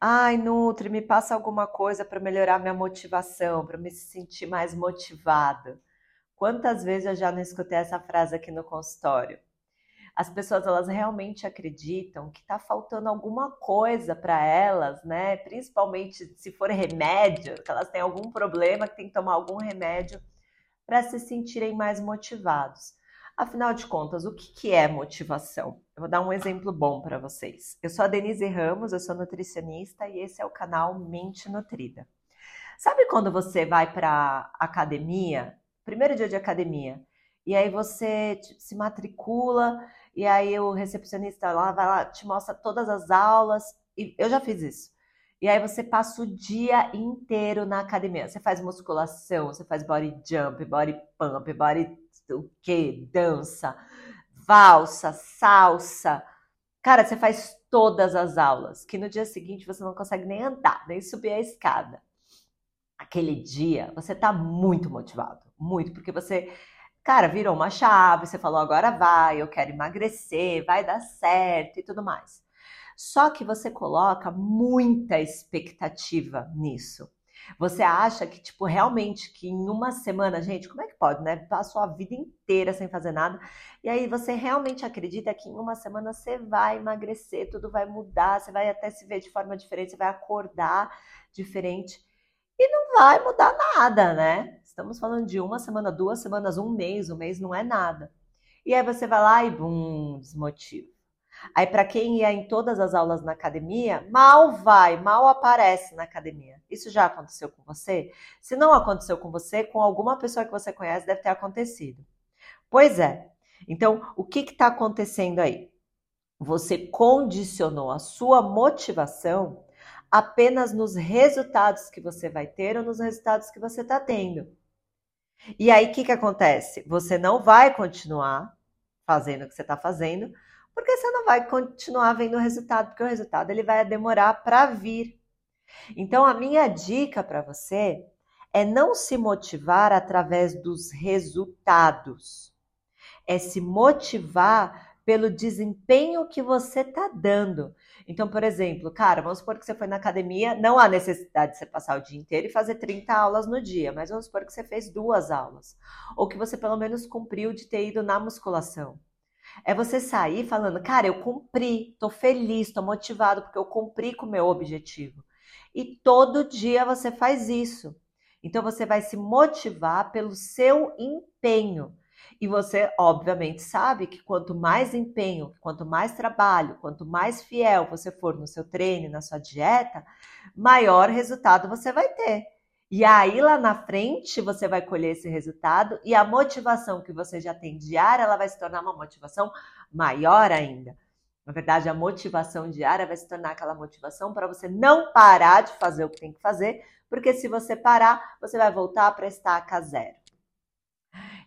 Ai, Nutri, me passa alguma coisa para melhorar minha motivação, para me sentir mais motivado. Quantas vezes eu já não escutei essa frase aqui no consultório? As pessoas elas realmente acreditam que está faltando alguma coisa para elas, né? Principalmente se for remédio, que elas têm algum problema, que tem que tomar algum remédio para se sentirem mais motivados. Afinal de contas, o que, que é motivação? Eu vou dar um exemplo bom para vocês. Eu sou a Denise Ramos, eu sou nutricionista e esse é o canal Mente Nutrida. Sabe quando você vai para academia, primeiro dia de academia, e aí você se matricula e aí o recepcionista lá vai lá te mostra todas as aulas e eu já fiz isso. E aí você passa o dia inteiro na academia. Você faz musculação, você faz body jump, body pump, body o que? Dança, valsa, salsa. Cara, você faz todas as aulas, que no dia seguinte você não consegue nem andar, nem subir a escada. Aquele dia você tá muito motivado, muito, porque você, cara, virou uma chave, você falou agora vai, eu quero emagrecer, vai dar certo e tudo mais. Só que você coloca muita expectativa nisso. Você acha que, tipo, realmente que em uma semana, gente, como é que pode, né? Passou a vida inteira sem fazer nada. E aí você realmente acredita que em uma semana você vai emagrecer, tudo vai mudar, você vai até se ver de forma diferente, você vai acordar diferente. E não vai mudar nada, né? Estamos falando de uma semana, duas semanas, um mês, um mês não é nada. E aí você vai lá e bum, desmotiva. Aí, para quem ia em todas as aulas na academia, mal vai, mal aparece na academia. Isso já aconteceu com você? Se não aconteceu com você, com alguma pessoa que você conhece, deve ter acontecido. Pois é. Então, o que está acontecendo aí? Você condicionou a sua motivação apenas nos resultados que você vai ter ou nos resultados que você está tendo. E aí, o que, que acontece? Você não vai continuar fazendo o que você está fazendo, porque você não vai continuar vendo o resultado, porque o resultado ele vai demorar para vir. Então a minha dica para você é não se motivar através dos resultados. É se motivar pelo desempenho que você está dando. Então, por exemplo, cara, vamos supor que você foi na academia, não há necessidade de você passar o dia inteiro e fazer 30 aulas no dia, mas vamos supor que você fez duas aulas, ou que você pelo menos cumpriu de ter ido na musculação. É você sair falando, cara, eu cumpri, tô feliz, tô motivado porque eu cumpri com o meu objetivo. E todo dia você faz isso. Então você vai se motivar pelo seu empenho. E você, obviamente, sabe que quanto mais empenho, quanto mais trabalho, quanto mais fiel você for no seu treino, na sua dieta, maior resultado você vai ter. E aí lá na frente você vai colher esse resultado e a motivação que você já tem diária, ela vai se tornar uma motivação maior ainda. Na verdade, a motivação diária vai se tornar aquela motivação para você não parar de fazer o que tem que fazer, porque se você parar, você vai voltar para estaca zero.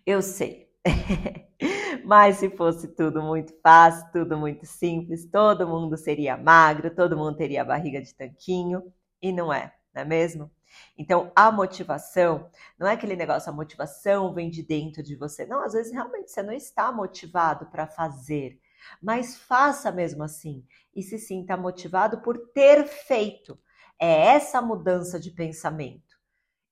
Eu sei. Mas se fosse tudo muito fácil, tudo muito simples, todo mundo seria magro, todo mundo teria barriga de tanquinho, e não é, não é mesmo? Então, a motivação não é aquele negócio, a motivação vem de dentro de você. Não, às vezes realmente você não está motivado para fazer, mas faça mesmo assim e se sinta motivado por ter feito. É essa mudança de pensamento.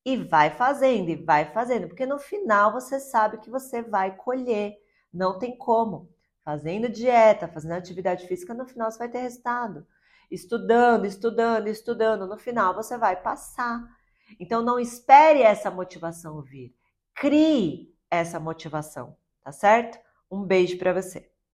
E vai fazendo, e vai fazendo, porque no final você sabe que você vai colher. Não tem como. Fazendo dieta, fazendo atividade física, no final você vai ter resultado estudando, estudando, estudando, no final você vai passar. Então não espere essa motivação vir. Crie essa motivação, tá certo? Um beijo para você.